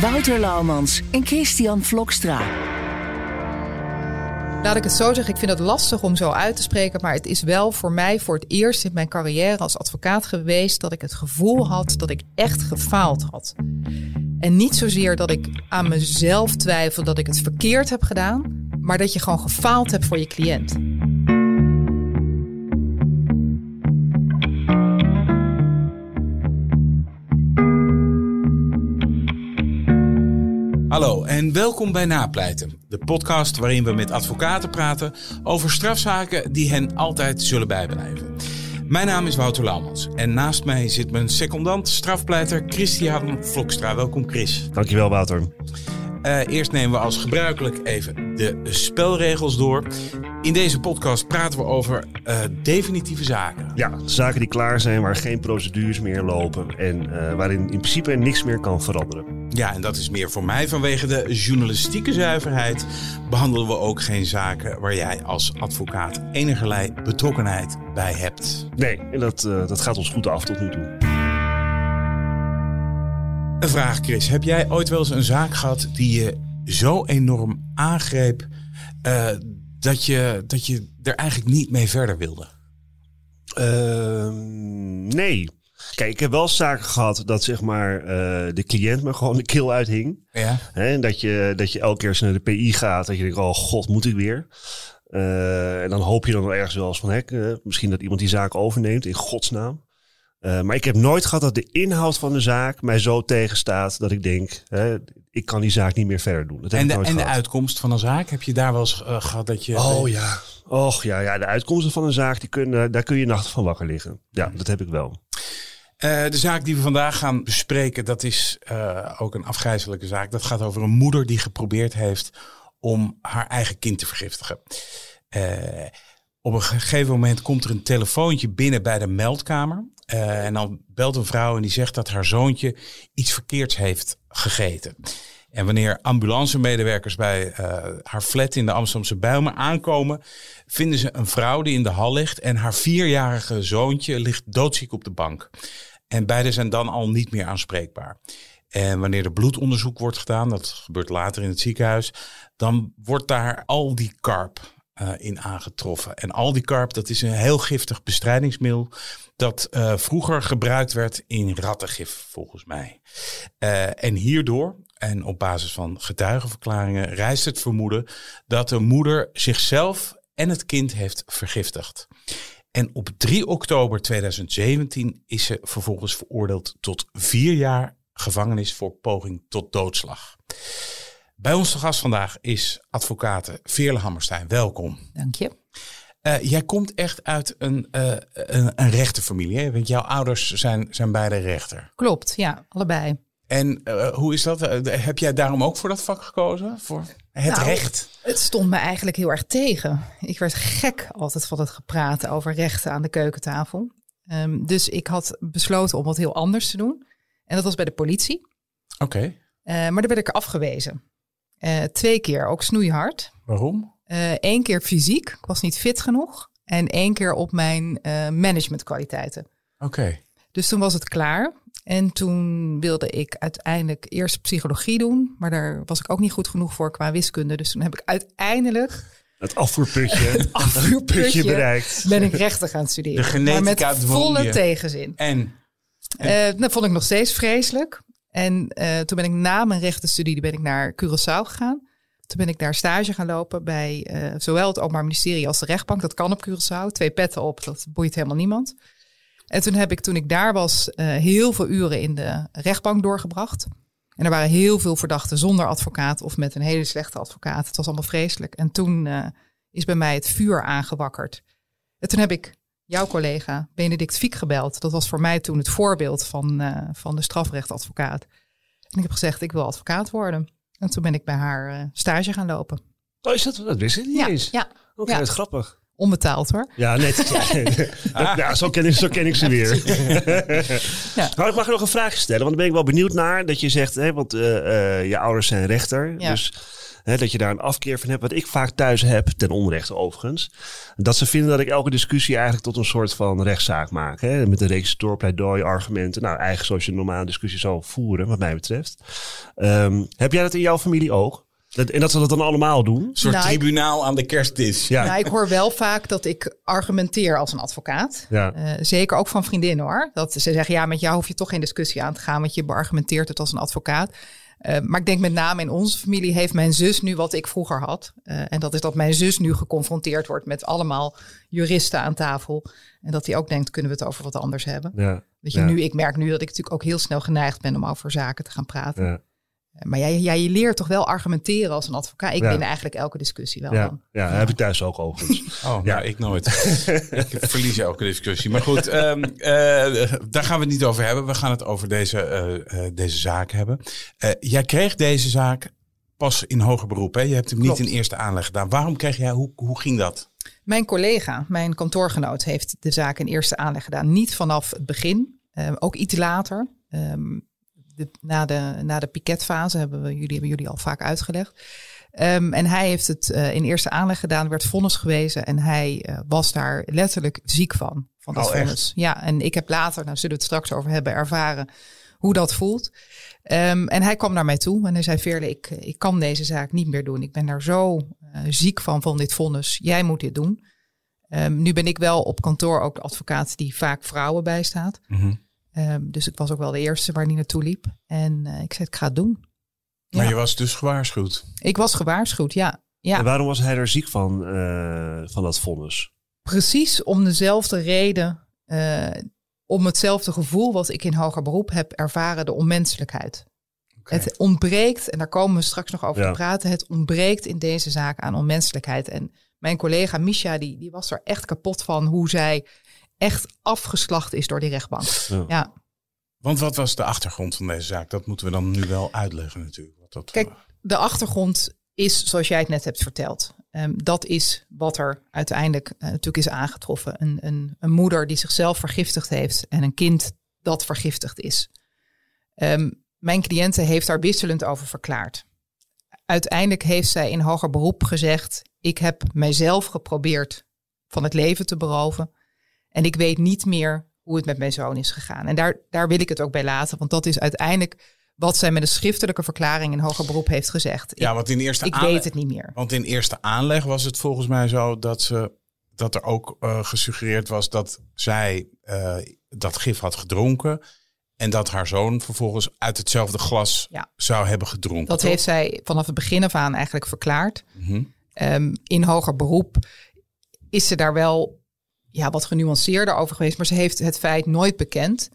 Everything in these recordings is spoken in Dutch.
Wouter Laumans en Christian Vlokstra. Laat ik het zo zeggen, ik vind het lastig om zo uit te spreken, maar het is wel voor mij voor het eerst in mijn carrière als advocaat geweest dat ik het gevoel had dat ik echt gefaald had. En niet zozeer dat ik aan mezelf twijfel dat ik het verkeerd heb gedaan, maar dat je gewoon gefaald hebt voor je cliënt. Hallo en welkom bij Napleiten, de podcast waarin we met advocaten praten over strafzaken die hen altijd zullen bijblijven. Mijn naam is Wouter Laumans en naast mij zit mijn secondant, strafpleiter Christian Vlokstra. Welkom Chris. Dankjewel Wouter. Uh, eerst nemen we als gebruikelijk even de spelregels door. In deze podcast praten we over uh, definitieve zaken. Ja, zaken die klaar zijn, waar geen procedures meer lopen en uh, waarin in principe niks meer kan veranderen. Ja, en dat is meer voor mij vanwege de journalistieke zuiverheid. Behandelen we ook geen zaken waar jij als advocaat enigerlei betrokkenheid bij hebt. Nee, en dat, dat gaat ons goed af tot nu toe. Een vraag, Chris. Heb jij ooit wel eens een zaak gehad die je zo enorm aangreep uh, dat, je, dat je er eigenlijk niet mee verder wilde? Uh, nee. Kijk, ik heb wel zaken gehad dat zeg maar uh, de cliënt me gewoon de keel uithing. Ja. En dat je, dat je elke keer als je naar de PI gaat, dat je denkt, oh god, moet ik weer? Uh, en dan hoop je dan wel ergens wel eens van, hek, misschien dat iemand die zaak overneemt, in godsnaam. Uh, maar ik heb nooit gehad dat de inhoud van de zaak mij zo tegenstaat dat ik denk, hè, ik kan die zaak niet meer verder doen. Dat en de, en de uitkomst van een zaak, heb je daar wel eens uh, gehad dat je... Oh ja, och ja, ja, de uitkomsten van een zaak, die kunnen, daar kun je nachten van wakker liggen. Ja, dat heb ik wel. Uh, de zaak die we vandaag gaan bespreken, dat is ook een afgrijzelijke zaak. Dat gaat over een moeder die geprobeerd heeft om haar eigen kind te vergiftigen. op een gegeven moment komt er een telefoontje binnen bij de meldkamer. Uh, en dan belt een vrouw en die zegt dat haar zoontje iets verkeerds heeft gegeten. En wanneer ambulancemedewerkers bij uh, haar flat in de Amsterdamse Bijlmer aankomen, vinden ze een vrouw die in de hal ligt en haar vierjarige zoontje ligt doodziek op de bank. En beide zijn dan al niet meer aanspreekbaar. En wanneer er bloedonderzoek wordt gedaan, dat gebeurt later in het ziekenhuis, dan wordt daar al die karp uh, in aangetroffen. En al die karp, dat is een heel giftig bestrijdingsmiddel dat uh, vroeger gebruikt werd in rattengif, volgens mij. Uh, en hierdoor, en op basis van getuigenverklaringen, rijst het vermoeden dat de moeder zichzelf en het kind heeft vergiftigd. En op 3 oktober 2017 is ze vervolgens veroordeeld tot vier jaar gevangenis voor poging tot doodslag. Bij ons te gast vandaag is advocate Veerle Hammerstein. Welkom. Dank je. Uh, jij komt echt uit een, uh, een, een rechterfamilie, hè? want jouw ouders zijn, zijn beide rechter. Klopt, ja, allebei. En uh, hoe is dat? heb jij daarom ook voor dat vak gekozen? Voor het nou, recht? Het stond me eigenlijk heel erg tegen. Ik werd gek altijd van het gepraat over rechten aan de keukentafel. Um, dus ik had besloten om wat heel anders te doen. En dat was bij de politie. Oké. Okay. maar daar werd ik afgewezen. Twee keer, ook snoeihard. Waarom? Eén uh, keer fysiek, ik was niet fit genoeg. En één keer op mijn uh, managementkwaliteiten. Oké. Okay. Dus toen was het klaar. En toen wilde ik uiteindelijk eerst psychologie doen. Maar daar was ik ook niet goed genoeg voor qua wiskunde. Dus toen heb ik uiteindelijk... Het afvoerputje, het afvoerputje bereikt. Ben ik rechten gaan studeren. De genetica maar met volle tegenzin. En? en? Uh, dat vond ik nog steeds vreselijk. En toen ben ik na mijn rechtenstudie ben ik naar Curaçao gegaan. Toen ben ik daar stage gaan lopen bij uh, zowel het Openbaar Ministerie als de rechtbank. Dat kan op Curaçao. Twee petten op, dat boeit helemaal niemand. En toen heb ik, toen ik daar was, uh, heel veel uren in de rechtbank doorgebracht. En er waren heel veel verdachten zonder advocaat of met een hele slechte advocaat. Het was allemaal vreselijk. En toen is bij mij het vuur aangewakkerd. En toen heb ik jouw collega Benedict Fiek gebeld. Dat was voor mij toen het voorbeeld van, uh, van de strafrechtadvocaat. En ik heb gezegd, ik wil advocaat worden. En toen ben ik bij haar eh, stage gaan lopen. Oh, is dat, dat wist ik niet Ja, eens. ja, Oké, Ja. dat is grappig. onbetaald hoor. Ja, net. Ja, ja, zo, ken ik, zo ken ik ze weer. Ja. Nou, ik mag je nog een vraagje stellen, want daar ben ik wel benieuwd naar. Dat je zegt, hè, want eh, eh, je ouders zijn rechter. Ja. Dus hè, dat je daar een afkeer van hebt. Wat ik vaak thuis heb, ten onrechte overigens. Dat ze vinden dat ik elke discussie eigenlijk tot een soort van rechtszaak maak. Hè, met een registrator, pleidooi, argumenten. Nou, eigenlijk zoals je een normale discussie zou voeren, wat mij betreft. Ehm, heb jij dat in jouw familie ook? Dat, en dat ze dat dan allemaal doen? Een soort Nou, ik- tribunaal aan de kerstdis. Ja. Nou, ik hoor wel vaak dat ik argumenteer als een advocaat. Ja. Eh, zeker ook van vriendinnen hoor. Dat ze zeggen, ja, met jou hoef je toch geen discussie aan te gaan, want je beargumenteert het als een advocaat. Eh, maar ik denk met name in onze familie heeft mijn zus nu wat ik vroeger had. Eh, en dat is dat mijn zus nu geconfronteerd wordt met allemaal juristen aan tafel. En dat hij ook denkt, kunnen we het over wat anders hebben? Ja. Weet je, Ja. nu, ik merk nu dat ik natuurlijk ook heel snel geneigd ben om over zaken te gaan praten. Ja. Maar jij, jij, je leert toch wel argumenteren als een advocaat. Ik Ja. win eigenlijk elke discussie wel. Ja, dan. ja, heb ik thuis ook overigens. Oh, Ja. ja, ik nooit. ik verlies elke discussie. Maar goed, ehm, eh, daar gaan we het niet over hebben. We gaan het over deze, eh, eh, deze zaak hebben. Eh, jij kreeg deze zaak pas in hoger beroep. Hè? Je hebt hem Klopt. niet in eerste aanleg gedaan. Waarom kreeg jij, hoe, hoe ging dat? Mijn collega, mijn kantoorgenoot, heeft de zaak in eerste aanleg gedaan. Niet vanaf het begin, ook iets later. Ehm, de, na, de, na de piketfase hebben we jullie, hebben jullie al vaak uitgelegd. Ehm, en hij heeft het eh, in eerste aanleg gedaan, werd vonnis gewezen en hij eh, was daar letterlijk ziek van. Van dat Oh, echt? vonnis. Ja, en ik heb later, nou zullen we het straks over hebben, ervaren hoe dat voelt. Ehm, en hij kwam naar mij toe en hij zei: Veerle, ik, ik kan deze zaak niet meer doen. Ik ben daar zo eh, ziek van, van dit vonnis. Jij moet dit doen. Ehm, nu ben ik wel op kantoor ook de advocaat die vaak vrouwen bijstaat. Ehm, dus ik was ook wel de eerste waar die naartoe liep. En eh, ik zei: Ik ga het doen. Maar Ja. je was dus gewaarschuwd. Ik was gewaarschuwd, ja. ja. En waarom was hij er ziek van, eh, van dat vonnis? Precies om dezelfde reden, eh, om hetzelfde gevoel wat ik in hoger beroep heb ervaren, de onmenselijkheid. Het ontbreekt, en daar komen we straks nog over Ja. te praten, het ontbreekt in deze zaak aan onmenselijkheid. En mijn collega Misha, die, die was er echt kapot van hoe zij echt afgeslacht is door die rechtbank. Ja. Ja, Want wat was de achtergrond van deze zaak? Dat moeten we dan nu wel uitleggen natuurlijk. Wat dat, Kijk, de achtergrond is zoals jij het net hebt verteld. Ehm, dat is wat er uiteindelijk eh, natuurlijk is aangetroffen. Een, een, een moeder die zichzelf vergiftigd heeft en een kind dat vergiftigd is. Ehm, mijn cliënte heeft daar wisselend over verklaard. Uiteindelijk heeft zij in hoger beroep gezegd: Ik heb mijzelf geprobeerd van het leven te beroven. En ik weet niet meer hoe het met mijn zoon is gegaan. En daar, daar wil ik het ook bij laten, want dat is uiteindelijk wat zij met een schriftelijke verklaring in hoger beroep heeft gezegd. ja, ik want in eerste ik aanleg- weet het niet meer. Want in eerste aanleg was het volgens mij zo dat, ze, dat er ook eh, gesuggereerd was dat zij eh, dat gif had gedronken. En dat haar zoon vervolgens uit hetzelfde glas Ja. zou hebben gedronken. Dat toch? heeft zij vanaf het begin af aan eigenlijk verklaard. Mhm. Ehm, in hoger beroep is ze daar wel ja, wat genuanceerder over geweest, maar ze heeft het feit nooit bekend.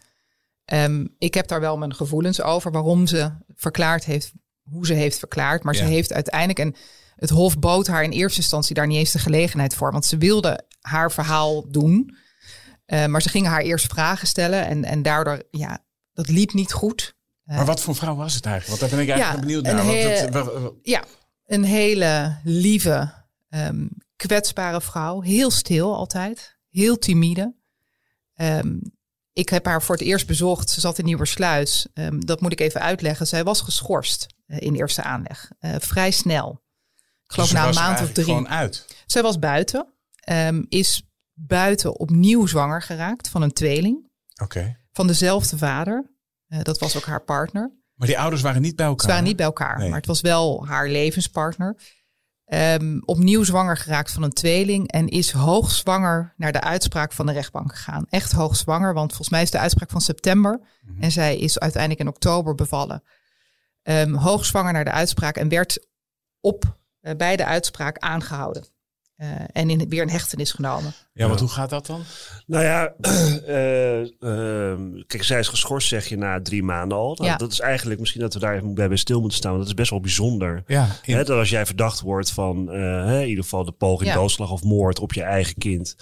Ehm, ik heb daar wel mijn gevoelens over waarom ze verklaard heeft, hoe ze heeft verklaard. Maar Ja. ze heeft uiteindelijk, en het Hof bood haar in eerste instantie daar niet eens de gelegenheid voor, want ze wilde haar verhaal doen. Eh, maar ze gingen haar eerst vragen stellen en, en daardoor, ja, dat liep niet goed. Maar wat voor vrouw was het eigenlijk? Want daar ben ik eigenlijk Ja, benieuwd naar. Want het- Ja, een hele lieve, ehm, kwetsbare vrouw. Heel stil altijd. Heel timide. Ehm, ik heb haar voor het eerst bezocht. Ze zat in Nieuwersluis. Ehm dat moet ik even uitleggen. Zij was geschorst eh, in eerste aanleg. Eh, vrij snel. Ik geloof dus na een maand of drie. gewoon uit. Zij was buiten. ehm, is buiten opnieuw zwanger geraakt van een tweeling. Oké. Van dezelfde vader. Eh, dat was ook haar partner. Maar die ouders waren niet bij elkaar. Ze waren niet bij elkaar, Nee. maar het was wel haar levenspartner. Ehm, opnieuw zwanger geraakt van een tweeling en is hoogzwanger naar de uitspraak van de rechtbank gegaan. Echt hoogzwanger, want volgens mij is de uitspraak van september Mhm. en zij is uiteindelijk in oktober bevallen. Ehm, hoogzwanger naar de uitspraak en werd op eh, bij de uitspraak aangehouden. Eh, en in, weer in hechtenis genomen. Ja, want hoe gaat dat dan? Nou ja, eh, ehm, kijk, zij is geschorst, zeg je, na drie maanden al. Nou, Ja. Dat is eigenlijk misschien dat we daar even bij stil moeten staan. Want dat is best wel bijzonder. Ja, in- Hè, dat als jij verdacht wordt van eh, hè, in ieder geval de poging Ja. doodslag of moord op je eigen kind.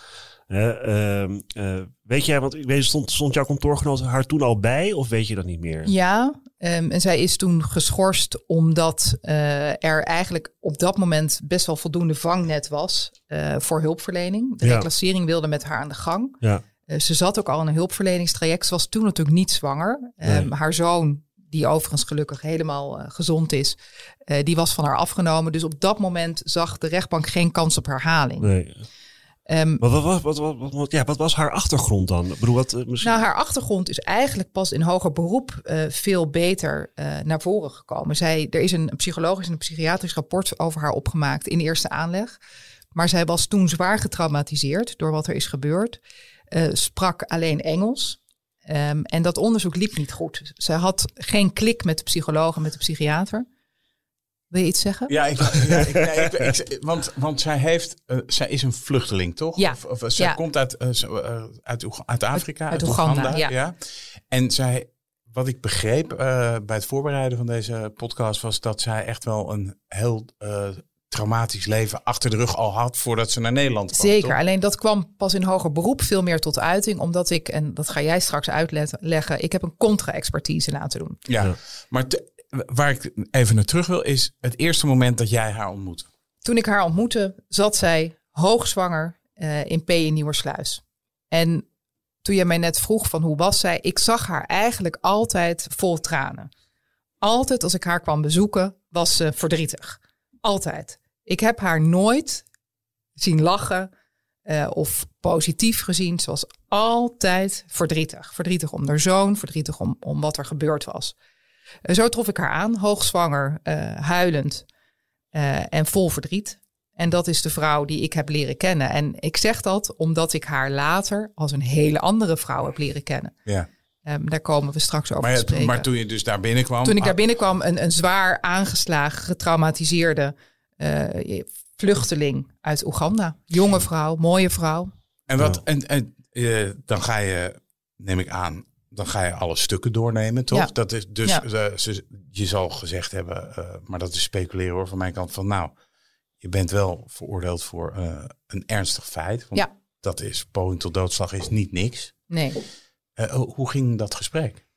Hè, ehm, eh, weet jij, want ik weet, stond, stond jouw kantoorgenoot haar toen al bij of weet je dat niet meer? Ja, Ehm, en zij is toen geschorst omdat eh, er eigenlijk op dat moment best wel voldoende vangnet was eh, voor hulpverlening. De Ja. reclassering wilde met haar aan de gang. Ja. Eh, ze zat ook al in een hulpverleningstraject. Ze was toen natuurlijk niet zwanger. Ehm, Nee. Haar zoon, die overigens gelukkig helemaal gezond is, die was van haar afgenomen. Dus op dat moment zag de rechtbank geen kans op herhaling. Nee. Ehm, Maar wat, wat, wat, ja, wat was haar achtergrond dan? Ik bedoel, wat, eh, misschien... Nou, haar achtergrond is eigenlijk pas in hoger beroep eh, veel beter eh, naar voren gekomen. Zij, er is een psychologisch en een psychiatrisch rapport over haar opgemaakt in eerste aanleg. Maar zij was toen zwaar getraumatiseerd door wat er is gebeurd. Sprak alleen Engels. Ehm, en dat onderzoek liep niet goed. Zij had geen klik met de psycholoog en met de psychiater. Wil je iets zeggen? Ja, ik, ja, ik, nee, ik, ik- want, want zij, heeft, eh, zij is een vluchteling, toch? Ja. Of, of, zij Ja. komt uit, eh, eh, uit, uit Afrika, uit Oeganda, ja. En zij, wat ik begreep eh, bij het voorbereiden van deze podcast... was dat zij echt wel een heel eh, traumatisch leven achter de rug al had... voordat ze naar Nederland kwam. Zeker, toch? alleen dat kwam pas in hoger beroep veel meer tot uiting, omdat ik, en dat ga jij straks uitleggen, ik heb een contra-expertise laten doen. Ja, Ja. maar te- waar ik even naar terug wil... is het eerste moment dat jij haar ontmoette. Toen ik haar ontmoette, zat zij hoogzwanger eh, in P Nieuwersluis. En toen jij mij net vroeg van hoe was zij, ik zag haar eigenlijk altijd vol tranen. Altijd als ik haar kwam bezoeken, was ze verdrietig. Altijd. Ik heb haar nooit zien lachen eh, of positief gezien. Ze was altijd verdrietig. Verdrietig om haar zoon, verdrietig om, om wat er gebeurd was. En zo trof ik haar aan, hoogzwanger, eh, huilend eh, en vol verdriet. En dat is de vrouw die ik heb leren kennen. En ik zeg dat omdat ik haar later als een hele andere vrouw heb leren kennen. Ja. Ehm, daar komen we straks over Maar, te spreken. maar toen je dus daar binnenkwam... Toen ik daar ah, binnenkwam, een, een zwaar aangeslagen, getraumatiseerde eh, vluchteling uit Oeganda. Jonge vrouw, mooie vrouw. En, wat, en, en eh, dan ga je, neem ik aan, dan ga je alle stukken doornemen, toch? Ja. Dat is dus, Ja. eh, ze, je zal gezegd hebben, eh, maar dat is speculeren hoor van mijn kant, van nou, je bent wel veroordeeld voor eh, een ernstig feit. Want Ja. Dat is, poging tot doodslag is niet niks. Nee. Ho- hoe ging dat gesprek?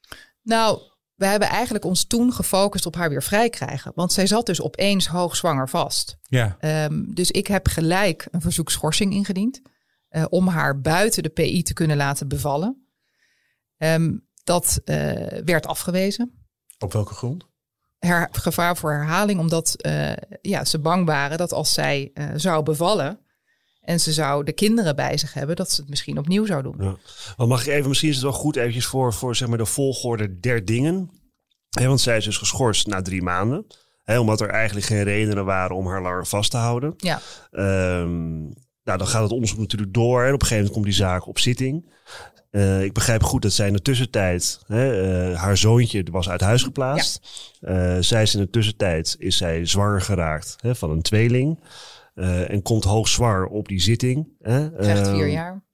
Nou, we hebben eigenlijk ons toen gefocust op haar weer vrij krijgen. Want zij zat dus opeens hoogzwanger vast. Ja. Ehm, dus ik heb gelijk een verzoek schorsing ingediend. om haar buiten de PI te kunnen laten bevallen. Ehm, dat eh, werd afgewezen. Op welke grond? Her, gevaar voor herhaling, omdat eh, ja, ze bang waren dat als zij eh, zou bevallen. en ze zou de kinderen bij zich hebben, dat ze het misschien opnieuw zou doen. Ja. Mag ik even, misschien is het wel goed eventjes voor, voor zeg maar de volgorde der dingen. Hè, want zij is dus geschorst na drie maanden. Hè, omdat er eigenlijk geen redenen waren om haar langer vast te houden. Ja, Ehm, nou, dan gaat het onderzoek natuurlijk door. En op een gegeven moment komt die zaak op zitting. Eh, ik begrijp goed dat zij in de tussentijd, hè, eh, haar zoontje was uit huis geplaatst. Eh, zij is in de tussentijd is zij zwanger geraakt hè, van een tweeling. En komt hoogzwanger op die zitting. Hè. krijgt vier Ehm, jaar.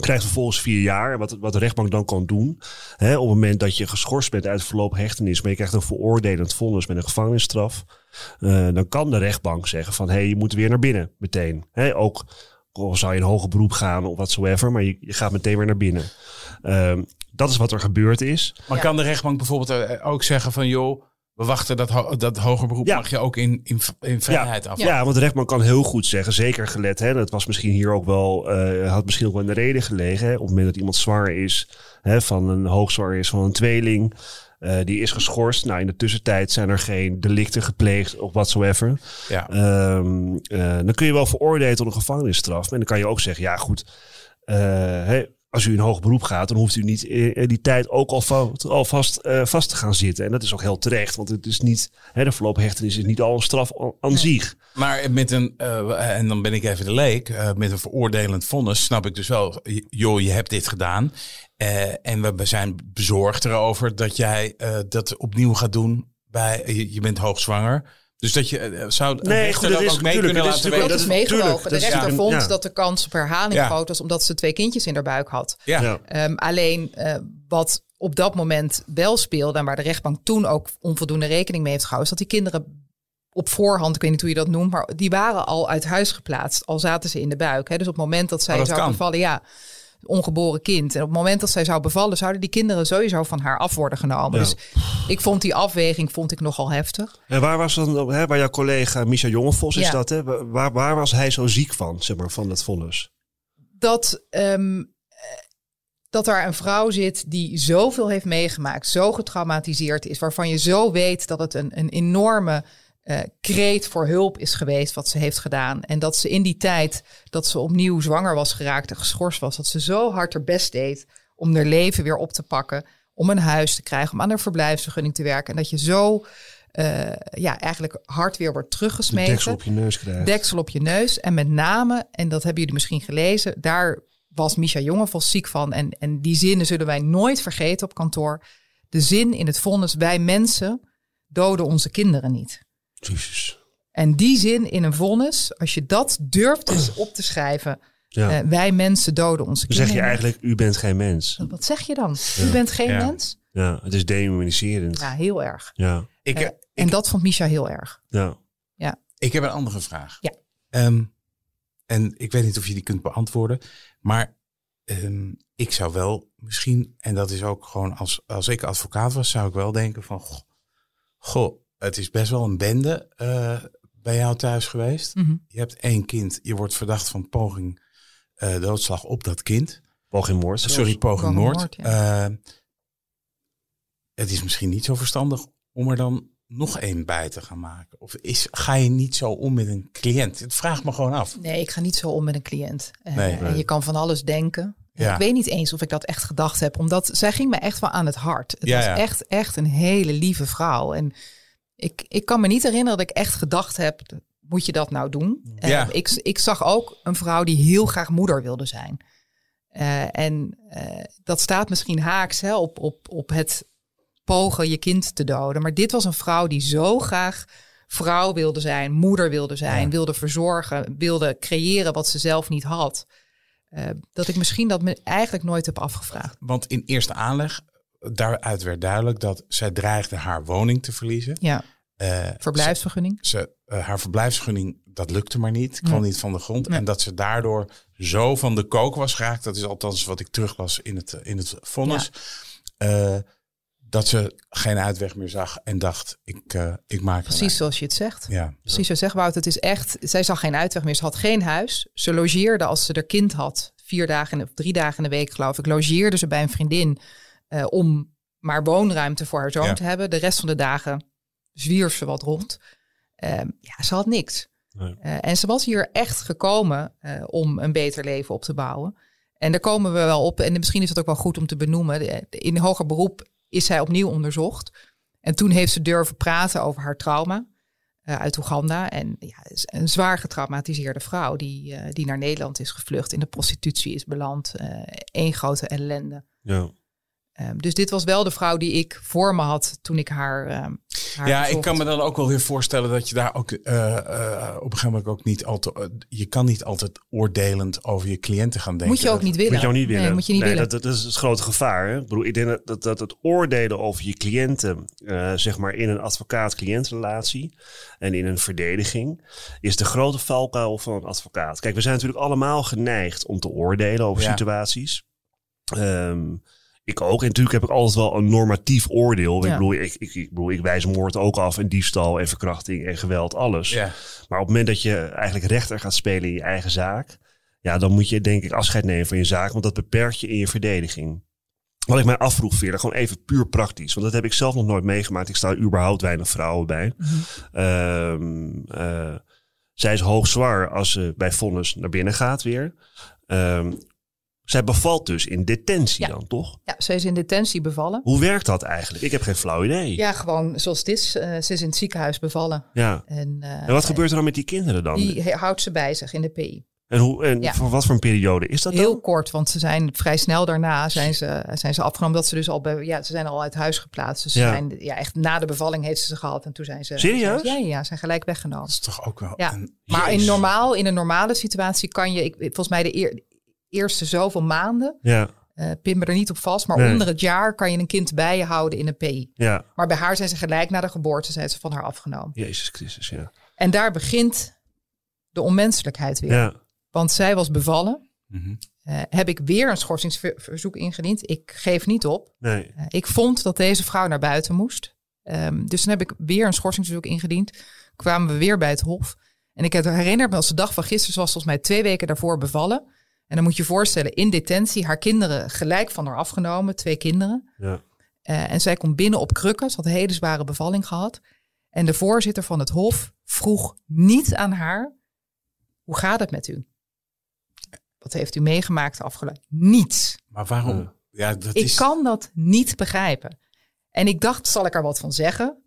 krijgt vervolgens vier jaar. Wat, wat de rechtbank dan kan doen. Hè, op het moment dat je geschorst bent uit voorlopige hechtenis. maar je krijgt een veroordelend vonnis met een gevangenisstraf. dan kan de rechtbank zeggen van hé, hey, je moet weer naar binnen meteen. Hè, ook al zou je in hoger beroep gaan of watsoever. maar je, je gaat meteen weer naar binnen. Ehm, dat is wat er gebeurd is. Maar Ja. kan de rechtbank bijvoorbeeld eh, ook zeggen van joh, we wachten dat, ho- dat hoger beroep Ja. mag je ook in, in, in vrijheid af. Ja. want de rechtbank kan heel goed zeggen, zeker gelet. Hè, dat was misschien hier ook wel, eh, had misschien ook wel in de reden gelegen. Hè, op het moment dat iemand zwanger is, hè, van een hoogzwanger is van een tweeling. Eh, die is geschorst. Nou, in de tussentijd zijn er geen delicten gepleegd of whatsoever. Ja. Ehm, eh, dan kun je wel veroordelen tot een gevangenisstraf. En dan kan je ook zeggen, ja goed, eh, hè, als u in hoog beroep gaat, dan hoeft u niet eh, die tijd ook alvast, alvast eh, vast te gaan zitten. En dat is ook heel terecht, want het is niet, hè, de voorlopige hechtenis is niet al een straf aan, zich. Maar met een, eh, en dan ben ik even de leek, eh, met een veroordelend vonnis snap ik dus wel, joh, je hebt dit gedaan. Eh, en we zijn bezorgd erover dat jij eh, dat opnieuw gaat doen bij, je, je bent hoogzwanger. Dus dat je eh, zou een Nee, goed, dat is ook mee natuurlijk- kunnen dat is laten Dat weten. is dat- meegewogen. tuurlijk, de is rechter ja, vond ja. dat de kans op herhaling Ja. groot was, omdat ze twee kindjes in haar buik had. Ja. Ja. Ehm, alleen eh, wat op dat moment wel speelde en waar de rechtbank toen ook onvoldoende rekening mee heeft gehouden, is dat die kinderen op voorhand, ik weet niet hoe je dat noemt, maar die waren al uit huis geplaatst, al zaten ze in de buik. Hè. Dus op het moment dat zij Oh, dat zou kan. bevallen, ja, ongeboren kind. En op het moment dat zij zou bevallen, zouden die kinderen sowieso van haar af worden genomen. Ja. Dus ik vond die afweging vond ik nogal heftig. En waar was dan, hè, waar jouw collega Micha Jongevos is Ja. dat, hè? Waar, waar was hij zo ziek van, zeg maar, van dat vonnis? dat, eh, dat er een vrouw zit die zoveel heeft meegemaakt, zo getraumatiseerd is, waarvan je zo weet dat het een, een enorme eh, kreet voor hulp is geweest wat ze heeft gedaan. En dat ze in die tijd dat ze opnieuw zwanger was geraakt en geschorst was, dat ze zo hard haar best deed om haar leven weer op te pakken, om een huis te krijgen, om aan haar verblijfsvergunning te werken. En dat je zo eh, ja, eigenlijk hard weer wordt De teruggesmeten deksel op je neus krijgt. deksel op je neus. En met name, en dat hebben jullie misschien gelezen, daar was Misha Jongevos ziek van. En, en die zinnen zullen wij nooit vergeten op kantoor. De zin in het vonnis, wij mensen doden onze kinderen niet. Jezus. En die zin in een vonnis, als je dat durft eens op te schrijven, Ja. eh, wij mensen doden onze Dan zeg kinderen. je eigenlijk, u bent geen mens. Wat zeg je dan? U bent geen Ja. mens? Ja, het is demoniserend. Ja, heel erg. Ja, Ik, Eh, ik, en dat vond Misha heel erg. ja. ik heb een andere vraag. Ja. Ehm, en ik weet niet of je die kunt beantwoorden. Maar ehm, ik zou wel misschien, en dat is ook gewoon als, als ik advocaat was, zou ik wel denken van, goh, goh het is best wel een bende eh, bij jou thuis geweest. Mhm. Je hebt één kind, je wordt verdacht van poging eh, doodslag op dat kind. Poging moord. Sorry, poging Poging moord. moord, ja. Eh, het is misschien niet zo verstandig om er dan nog één bij te gaan maken. Of is, ga je niet zo om met een cliënt? Het vraagt me gewoon af. Nee, ik ga niet zo om met een cliënt. Nee. En je kan van alles denken. Ja. Ik weet niet eens of ik dat echt gedacht heb, omdat zij ging me echt wel aan het hart. Het Ja, was ja. echt, echt een hele lieve vrouw. En ik, ik kan me niet herinneren dat ik echt gedacht heb, moet je dat nou doen? Eh, Ja. ik, ik zag ook een vrouw die heel graag moeder wilde zijn. Eh, en eh, dat staat misschien haaks hè, op, op, op het pogen je kind te doden. Maar dit was een vrouw die zo graag vrouw wilde zijn, moeder wilde zijn, Ja. wilde verzorgen, wilde creëren wat ze zelf niet had. Eh, dat ik misschien dat me eigenlijk nooit heb afgevraagd. Want in eerste aanleg, daaruit werd duidelijk dat zij dreigde haar woning te verliezen. Ja, Eh, verblijfsvergunning. ze, eh, haar verblijfsvergunning, dat lukte maar niet. Kwam niet van de grond. En dat ze daardoor zo van de kook was geraakt. Dat is althans wat ik teruglas in het, in het vonnis. eh, dat ze geen uitweg meer zag en dacht, ik, ik maak er Precies zoals je het zegt. Ja. Precies zo zegt Wout. Het is echt, zij zag geen uitweg meer. Ze had geen huis. Ze logeerde als ze haar kind had. Vier dagen of drie dagen in de week geloof ik. Logeerde ze bij een vriendin eh, om maar woonruimte voor haar zoon Ja. te hebben. De rest van de dagen zwierf ze wat rond. Ehm, ja, ze had niks. Nee. Eh, en ze was hier echt gekomen eh, om een beter leven op te bouwen. En daar komen we wel op. En misschien is het ook wel goed om te benoemen. In hoger beroep is zij opnieuw onderzocht. En toen heeft ze durven praten over haar trauma uit Oeganda. En ja, een zwaar getraumatiseerde vrouw die, die naar Nederland is gevlucht. In de prostitutie is beland. Eén grote ellende. Ja. Ehm, dus dit was wel de vrouw die ik voor me had toen ik haar. ehm, haar Ja, ik kan me dan ook wel weer voorstellen dat je daar ook eh, eh, op een gegeven moment ook niet altijd. eh, je kan niet altijd oordelend over je cliënten gaan denken. Moet je ook niet willen. Moet je ook niet willen. Nee, moet je niet Nee, willen. Dat, dat is het grote gevaar. Hè? Ik, bedoel, ik denk dat, dat, dat het oordelen over je cliënten, eh, zeg maar in een advocaat-cliëntrelatie en in een verdediging, is de grote valkuil van een advocaat. Kijk, we zijn natuurlijk allemaal geneigd om te oordelen over Ja. situaties. Ehm, ik ook. En natuurlijk heb ik altijd wel een normatief oordeel. Ik, bedoel, ik, ik, ik, bedoel, ik wijs moord ook af en diefstal en verkrachting en geweld, alles. Ja. Maar op het moment dat je eigenlijk rechter gaat spelen in je eigen zaak, ja, dan moet je denk ik afscheid nemen van je zaak, want dat beperkt je in je verdediging. Wat ik mij afvroeg, Veerle, gewoon even puur praktisch, want dat heb ik zelf nog nooit meegemaakt. Ik sta überhaupt weinig vrouwen bij. Ehm, eh, zij is hoogzwaar als ze bij vonnis naar binnen gaat weer. Ehm, zij bevalt dus in detentie Ja. dan, toch? Ja, ze is in detentie bevallen. Hoe werkt dat eigenlijk? Ik heb geen flauw idee. Ja, gewoon zoals het is. Eh, ze is in het ziekenhuis bevallen. Ja. En, eh, En wat gebeurt er dan met die kinderen dan? Die houdt ze bij zich in de PI. En, hoe, en Ja. voor wat voor een periode is dat Heel dan? kort, want ze zijn vrij snel daarna zijn ze, zijn ze afgenomen. Dat ze dus al bij, ja, ze zijn al uit huis geplaatst. Dus ze Ja. zijn, ja, echt na de bevalling heeft ze ze gehad. En toen zijn ze. Serieus? Ja, ja, zijn gelijk weggenomen. Dat is toch ook wel. Ja. een- Maar in, normaal, in een normale situatie kan je, ik, volgens mij de eer- eerste zoveel maanden, Ja, eh pin me er niet op vast, maar Nee. onder het jaar kan je een kind bij je houden in een PI. ja. Maar bij haar zijn ze gelijk na de geboorte zijn ze van haar afgenomen. Jezus Christus, ja. En daar begint de onmenselijkheid weer. Ja, Want zij was bevallen. Mhm. Eh, heb ik weer een schorsingsverzoek ingediend. Ik geef niet op. Nee. Eh, ik vond dat deze vrouw naar buiten moest. Ehm, dus toen heb ik weer een schorsingsverzoek ingediend. Kwamen we weer bij het Hof. En ik herinner me als de dag van gisteren, zoals volgens mij twee weken daarvoor bevallen. En dan moet je je voorstellen, in detentie, haar kinderen gelijk van haar afgenomen, twee kinderen. Ja. Eh, en zij komt binnen op krukken. Ze had een hele zware bevalling gehad. En de voorzitter van het Hof vroeg niet aan haar: hoe gaat het met u? Wat heeft u meegemaakt de afgelopen? Niets. Maar waarom? Ja. Ja, dat Ik is... kan dat niet begrijpen. En ik dacht, zal ik er wat van zeggen?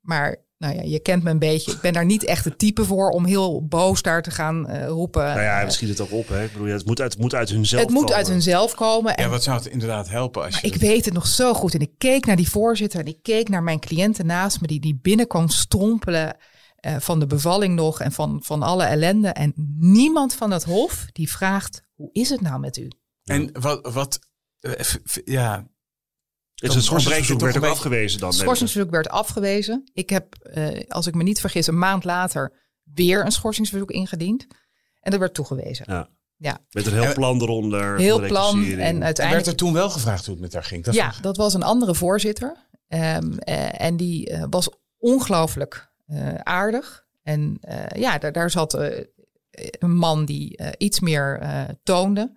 Maar nou ja, je kent me een beetje. Ik ben daar niet echt het type voor om heel boos daar te gaan eh, roepen. Nou ja, we schiet het ook op. Hè. Ik bedoel, ja, het, moet uit, het moet uit hunzelf het moet komen. uit hunzelf komen. En Ja, wat zou het inderdaad helpen als je... ik weet het nog zo goed. En ik keek naar die voorzitter en ik keek naar mijn cliënten naast me die, die binnenkwam strompelen eh, van de bevalling nog en van, van alle ellende. En niemand van het hof die vraagt, hoe is het nou met u? En wat... wat eh, ja, Het schorsingsverzoek werd ook afgewezen dan? Het schorsingsverzoek werd afgewezen. Ik heb, eh, als ik me niet vergis, een maand later weer een schorsingsverzoek ingediend. En dat werd toegewezen. Ja. Ja. Met een heel plan eronder. Heel de plan. En en werd uiteindelijk er toen wel gevraagd hoe het met haar ging? Dat ja, vroeg- dat was een andere voorzitter. Ehm, eh, en die eh, was ongelooflijk eh, aardig. En eh, ja, daar, daar zat eh, een man die iets meer eh, toonde.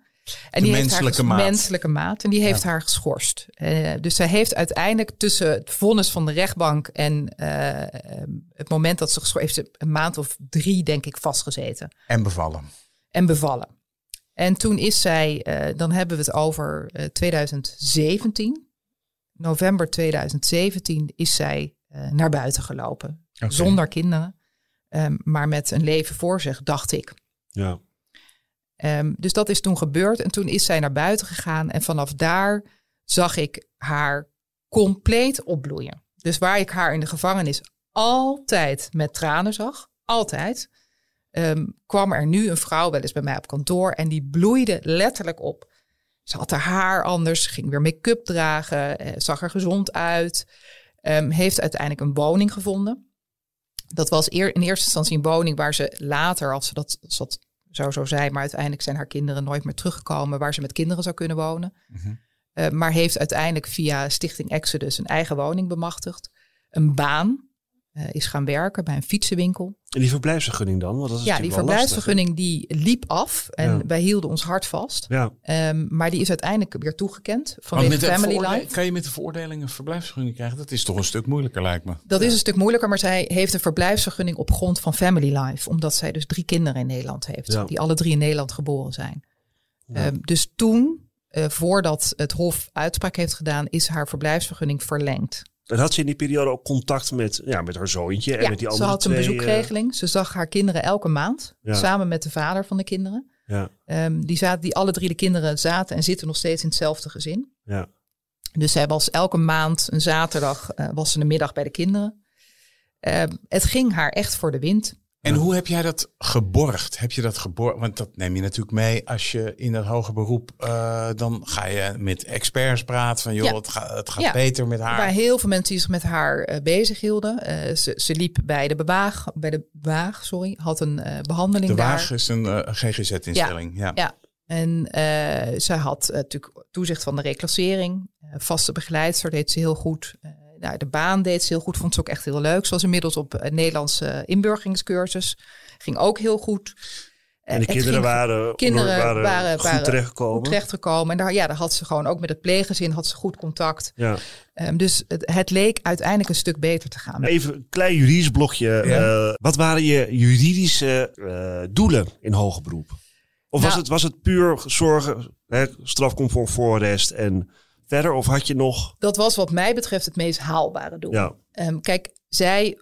En De die heeft menselijke haar, maat. menselijke maat. En die heeft Ja. haar geschorst. Eh, dus zij heeft uiteindelijk tussen het vonnis van de rechtbank en eh, het moment dat ze geschorst heeft, ze een maand of drie, denk ik, vastgezeten En bevallen. en bevallen. En toen is zij, eh, dan hebben we het over eh, 2017. November 2017 is zij eh, naar buiten gelopen. Zonder kinderen, ehm, maar met een leven voor zich, dacht ik. Ja. Ehm, dus dat is toen gebeurd. En toen is zij naar buiten gegaan. En vanaf daar zag ik haar compleet opbloeien. Dus waar ik haar in de gevangenis altijd met tranen zag, altijd, ehm, kwam er nu een vrouw wel eens bij mij op kantoor en die bloeide letterlijk op. Ze had haar haar anders, ging weer make-up dragen, eh, zag er gezond uit. ehm, heeft uiteindelijk een woning gevonden. Dat was in eerste instantie een woning waar ze later, als ze dat, als dat zou zo zijn, maar uiteindelijk zijn haar kinderen nooit meer teruggekomen, waar ze met kinderen zou kunnen wonen. Mhm. Eh, maar heeft uiteindelijk via Stichting Exodus een eigen woning bemachtigd. Een baan, eh, is gaan werken bij een fietsenwinkel. En die verblijfsvergunning dan? Want dat is Ja, die verblijfsvergunning die liep af en Ja. wij hielden ons hart vast. hè? Ehm, maar die is uiteindelijk weer toegekend vanwege Family Life. Kan je met de veroordeling een verblijfsvergunning krijgen? Dat is toch een stuk moeilijker, lijkt me. Dat is een stuk moeilijker, maar zij heeft een verblijfsvergunning op grond van Family Life. Omdat zij dus drie kinderen in Nederland heeft, Ja. die alle drie in Nederland geboren zijn. Ja. Ehm, dus toen, eh, voordat het Hof uitspraak heeft gedaan, is haar verblijfsvergunning verlengd. En had ze in die periode ook contact met, ja, met haar zoontje en ja, met die ze andere had een twee, eh, bezoekregeling. Ze zag haar kinderen elke maand, Ja. samen met de vader van de kinderen. Ja, Ehm, die, zaten, die alle drie de kinderen zaten en zitten nog steeds in hetzelfde gezin. ja. Dus zij was elke maand, een zaterdag, eh, was ze een middag bij de kinderen. Ehm, het ging haar echt voor de wind. En hoe heb jij dat geborgd? Heb je dat geborgd? Want dat neem je natuurlijk mee als je in het hoger beroep... eh, dan ga je met experts praten van... joh, Ja. het, gaat het gaat Ja. beter met haar. waren heel veel mensen die zich met haar eh, bezig hielden. Eh, ze, ze liep bij de bewaag, bij de waag, sorry, had een eh, behandeling De. Waag is een GGZ-instelling. Ja. Ja. En zij had natuurlijk toezicht van de reclassering. Vaste begeleidster deed ze heel goed. Eh, nou, de baan deed ze heel goed. Vond ze ook echt heel leuk. Ze was inmiddels op een Nederlandse inburgeringscursus. Ging ook heel goed. En de het kinderen ging waren, kinderen waren, waren- goed waren terechtgekomen. goed terechtgekomen. En daar, ja, daar had ze gewoon ook met het pleeggezin had ze goed contact. Ja. Ehm, dus het, het leek uiteindelijk een stuk beter te gaan. Even een klein juridisch blokje. Ja. Eh, wat waren je juridische eh, doelen in hoger beroep? Of was, Nou- het, was het puur zorgen, hè, strafconform voorarrest en verder? Of had je nog... Dat was wat mij betreft het meest haalbare doel. Ja, Ehm, kijk, zij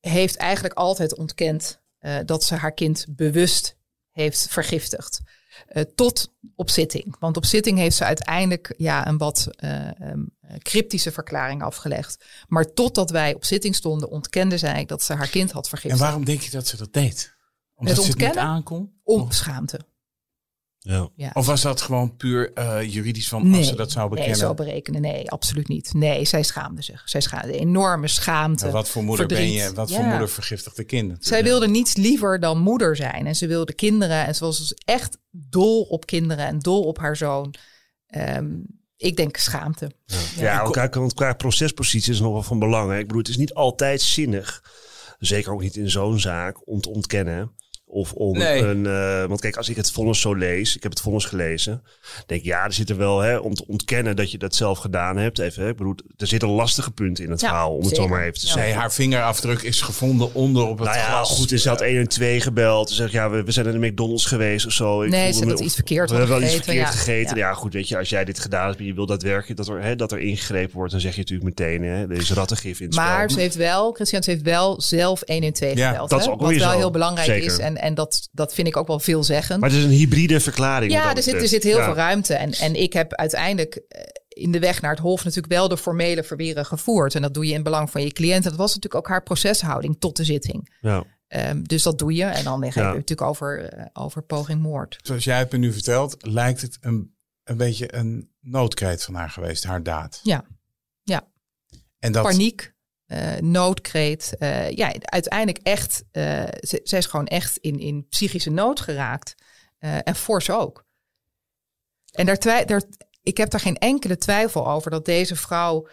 heeft eigenlijk altijd ontkend eh, dat ze haar kind bewust heeft vergiftigd. Eh, tot op zitting. Want op zitting heeft ze uiteindelijk ja, een wat eh, ehm, cryptische verklaring afgelegd. Maar totdat wij op zitting stonden, ontkende zij dat ze haar kind had En vergiftigd. waarom denk je dat ze dat deed? Omdat Het ze het niet ontkennen? aankon? Om schaamte. Ja. Ja. Of was dat gewoon puur eh, juridisch van als ze dat zou nee, bekennen? zo berekenen. Nee, absoluut niet. Nee, zij schaamde zich. Zij schaamde. Enorme schaamte. Ja, wat voor moeder ben je? Wat voor Ja. moeder vergiftigt de kind? Zij wilde niets liever dan moeder zijn. En ze wilde kinderen. En ze was dus echt dol op kinderen en dol op haar zoon. Ehm, ik denk schaamte. Ja, want kijk, want qua procespositie is nog wel van belang. Hè. Ik bedoel, het is niet altijd zinnig, zeker ook niet in zo'n zaak, om te ontkennen. Of om Nee. een. eh, want kijk, als ik het vonnis zo lees, ik heb het vonnis gelezen. Denk ik, ja, er zit er wel hè, om te ontkennen dat je dat zelf gedaan hebt. Even, hè, ik bedoel, er zitten lastige punten in het Ja, verhaal, om het zo maar even te Ja. zeggen. Nee, haar vingerafdruk is gevonden onder op het Nou ja, glas. goed, en ze had 1 en 2 gebeld. Ze zegt, ja, we, we zijn in de McDonald's geweest of zo. Ik Nee, voelde ze had iets verkeerd We hebben wel iets verkeerd gegeten, gegeten. ja. Ja. goed, weet je, als jij dit gedaan hebt en je wil daadwerkelijk dat er, hè, dat er ingegrepen wordt, dan zeg je natuurlijk meteen, hè, er is rattengif in het Maar spel. ze heeft wel, Christian, ze heeft wel zelf 1 en 2 Ja, gebeld. dat is hè? ook Wat wel zo. heel belangrijk Zeker. is. En, en dat, dat vind ik ook wel veelzeggend. Maar het is een hybride verklaring. Ja, er zit, er zit heel Ja. veel ruimte. En, en ik heb uiteindelijk eh, in de weg naar het Hof natuurlijk wel de formele verweren gevoerd. En dat doe je in belang van je cliënt. En dat was natuurlijk ook haar proceshouding tot de zitting. Ja. Ehm, dus dat doe je. En dan heb je Ja. het natuurlijk over, eh, over poging moord. Zoals jij het me nu vertelt, lijkt het een, een beetje een noodkreet van haar geweest, haar daad. Ja, ja. En dat, Paniek, noodkreet. eh, ja, uiteindelijk echt. eh ze, zij is gewoon echt in, in psychische nood geraakt. Eh, en fors ook. En daar twij, daar, ik heb daar geen enkele twijfel over dat deze vrouw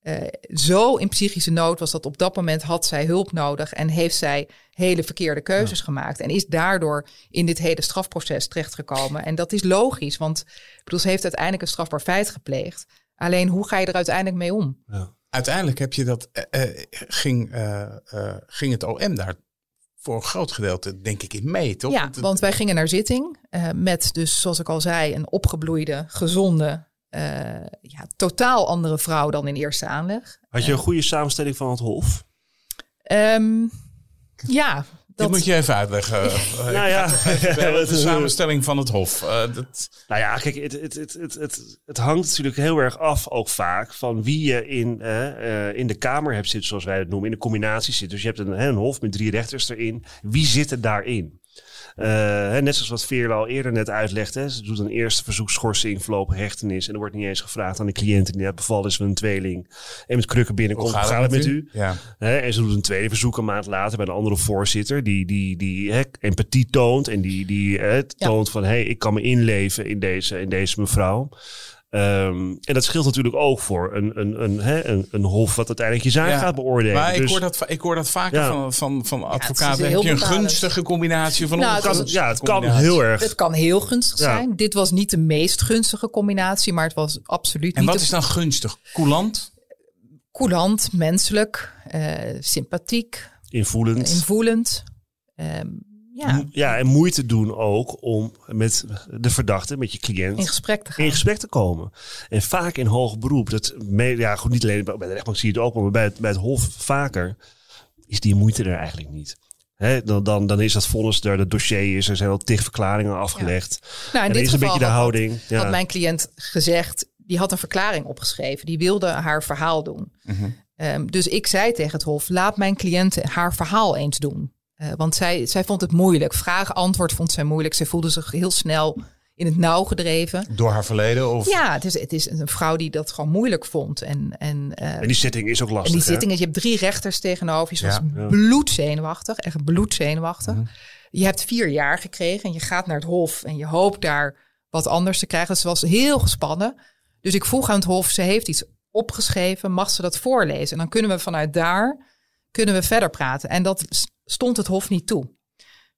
eh, zo in psychische nood was dat op dat moment had zij hulp nodig en heeft zij hele verkeerde keuzes gemaakt en is daardoor in dit hele strafproces terechtgekomen. En dat is logisch, want ik bedoel, ze heeft uiteindelijk een strafbaar feit gepleegd. Alleen hoe ga je er uiteindelijk mee om? Uiteindelijk heb je dat, eh, eh, ging, eh, eh, ging het OM daar voor een groot gedeelte, denk ik, in mee, toch? Ja, want wij gingen naar zitting eh, met dus, zoals ik al zei, een opgebloeide, gezonde, eh, ja, totaal andere vrouw dan in eerste aanleg. Had je een goede samenstelling van het Hof? Ehm, ja, Dit dat, moet je even uitleggen. Eh, Nou ja. de is- samenstelling van het Hof. Eh, dat, Nou ja, kijk, het, het, het, het, het, het hangt natuurlijk heel erg af ook vaak van wie je in, eh, eh, in de Kamer hebt zitten, zoals wij het noemen, in de combinatie zit. Dus je hebt een, hè, een hof met drie rechters erin. Wie zit er daarin? Eh, hè, net zoals wat Veerle al eerder net uitlegde. Hè, ze doet een eerste verzoek schorsing, voorlopige hechtenis. En er wordt niet eens gevraagd aan de cliënt die net bevallen is van een tweeling. En met krukken binnenkomt. Hoe gaat het met u? Ja. Hè, en ze doet een tweede verzoek een maand later bij een andere voorzitter. Die, die, die hè, empathie toont. En die, die hè, toont van, hé, hey, ik kan me inleven in deze, in deze mevrouw. Ehm, en dat scheelt natuurlijk ook voor een, een, een, hè, een, een hof wat uiteindelijk je zaak Ja, gaat beoordelen. Maar ik, Dus- hoor dat, ik hoor dat vaker Ja. van, van, van advocaten. Heb je een gunstige combinatie van Nou, het kan- ja, het kan heel erg. het kan heel gunstig Ja. zijn. Dit was niet de meest gunstige combinatie, maar het was absoluut En niet wat de is dan gunstig? Coulant? coulant, menselijk, eh, sympathiek, Invoelend. invoelend. Ehm, ja, ja, en moeite doen ook om met de verdachte, met je cliënt, in gesprek te gaan. in gesprek te komen. En vaak in hoog beroep, dat ja, goed, niet alleen bij de rechtbank zie je het ook, maar bij het, bij het hof vaker, is die moeite er eigenlijk niet. Hè, dan, dan, dan is dat vonnis er, het dossier is, er zijn al tig verklaringen afgelegd. Nou, en in dan dit is een geval beetje de had- houding. Ja. had mijn cliënt gezegd, die had een verklaring opgeschreven. Die wilde haar verhaal doen. Mhm. Ehm, dus ik zei tegen het hof, laat mijn cliënt haar verhaal eens doen. Eh, want zij, zij vond het moeilijk. Vraag-antwoord vond zij moeilijk. Zij voelde zich heel snel in het nauw gedreven. Door haar verleden? Of? Ja, het is, het is een vrouw die dat gewoon moeilijk vond. En, en, eh, En die zitting is ook lastig. en die zitting, je hebt drie rechters tegenover je. Ze was Ja. Bloedzenuwachtig, echt bloedzenuwachtig. Mhm. Je hebt vier jaar gekregen en je gaat naar het hof en je hoopt daar wat anders te krijgen. Dus ze was heel gespannen. Dus ik vroeg aan het hof, ze heeft iets opgeschreven, mag ze dat voorlezen? En dan kunnen we vanuit daar kunnen we verder praten. En dat stond het hof niet toe.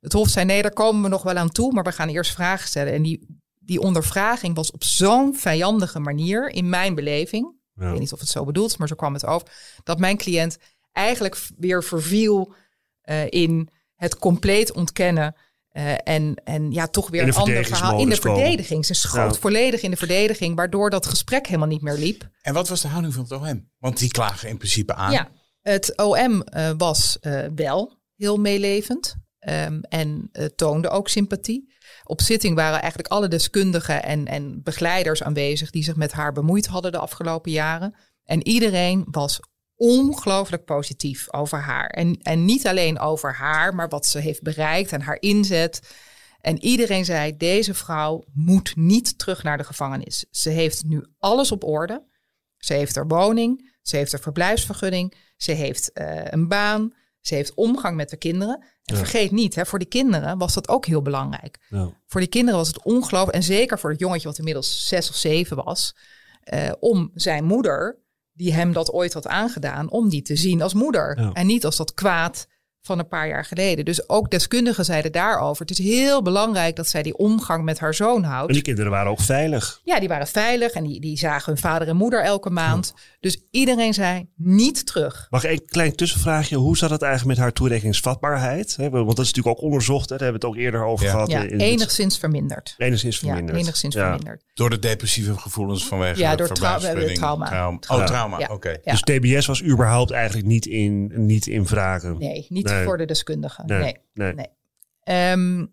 Het hof zei, nee, daar komen we nog wel aan toe, maar we gaan eerst vragen stellen. En die, die ondervraging was op zo'n vijandige manier, in mijn beleving, Ja. ik weet niet of het zo bedoeld is, maar zo kwam het over. Dat mijn cliënt eigenlijk weer verviel eh, in het compleet ontkennen. eh, en, en ja, toch weer een ander verhaal in de verdediging. Ze schoot Ja. volledig in de verdediging, waardoor dat gesprek helemaal niet meer liep. En wat was de houding van het OM? Want die klagen in principe aan. Ja, het OM eh, was eh, wel heel meelevend ehm, en eh, toonde ook sympathie. Op zitting waren eigenlijk alle deskundigen en, en begeleiders aanwezig die zich met haar bemoeid hadden de afgelopen jaren. En iedereen was ongelooflijk positief over haar. En, en niet alleen over haar, maar wat ze heeft bereikt en haar inzet. En iedereen zei, deze vrouw moet niet terug naar de gevangenis. Ze heeft nu alles op orde. Ze heeft haar woning, ze heeft haar verblijfsvergunning, ze heeft eh, een baan, ze heeft omgang met de kinderen. En Ja. vergeet niet, hè, voor die kinderen was dat ook heel belangrijk. Ja. Voor die kinderen was het ongelooflijk, en zeker voor het jongetje wat inmiddels zes of zeven was, eh, om zijn moeder, die hem dat ooit had aangedaan, om die te zien als moeder. Ja. En niet als dat kwaad van een paar jaar geleden. Dus ook deskundigen zeiden daarover. Het is heel belangrijk dat zij die omgang met haar zoon houdt. En die kinderen waren ook veilig. Ja, die waren veilig en die, die zagen hun vader en moeder elke maand. Dus iedereen zei niet terug. Mag ik een klein tussenvraagje? Hoe zat het eigenlijk met haar toerekkingsvatbaarheid? Hè, Want dat is natuurlijk ook onderzocht. Hè? Daar hebben we het ook eerder over Ja. gehad. Ja, in het- enigszins verminderd. enigszins verminderd. Ja, enigszins Ja. verminderd. Door de depressieve gevoelens vanwege Ja, door trau- trauma. Oh, trauma. Ja. Oké. Ja. Dus TBS was überhaupt eigenlijk niet in, niet in vragen. Nee, niet Nee. Voor de deskundigen. Nee, Nee. nee. nee. Ehm,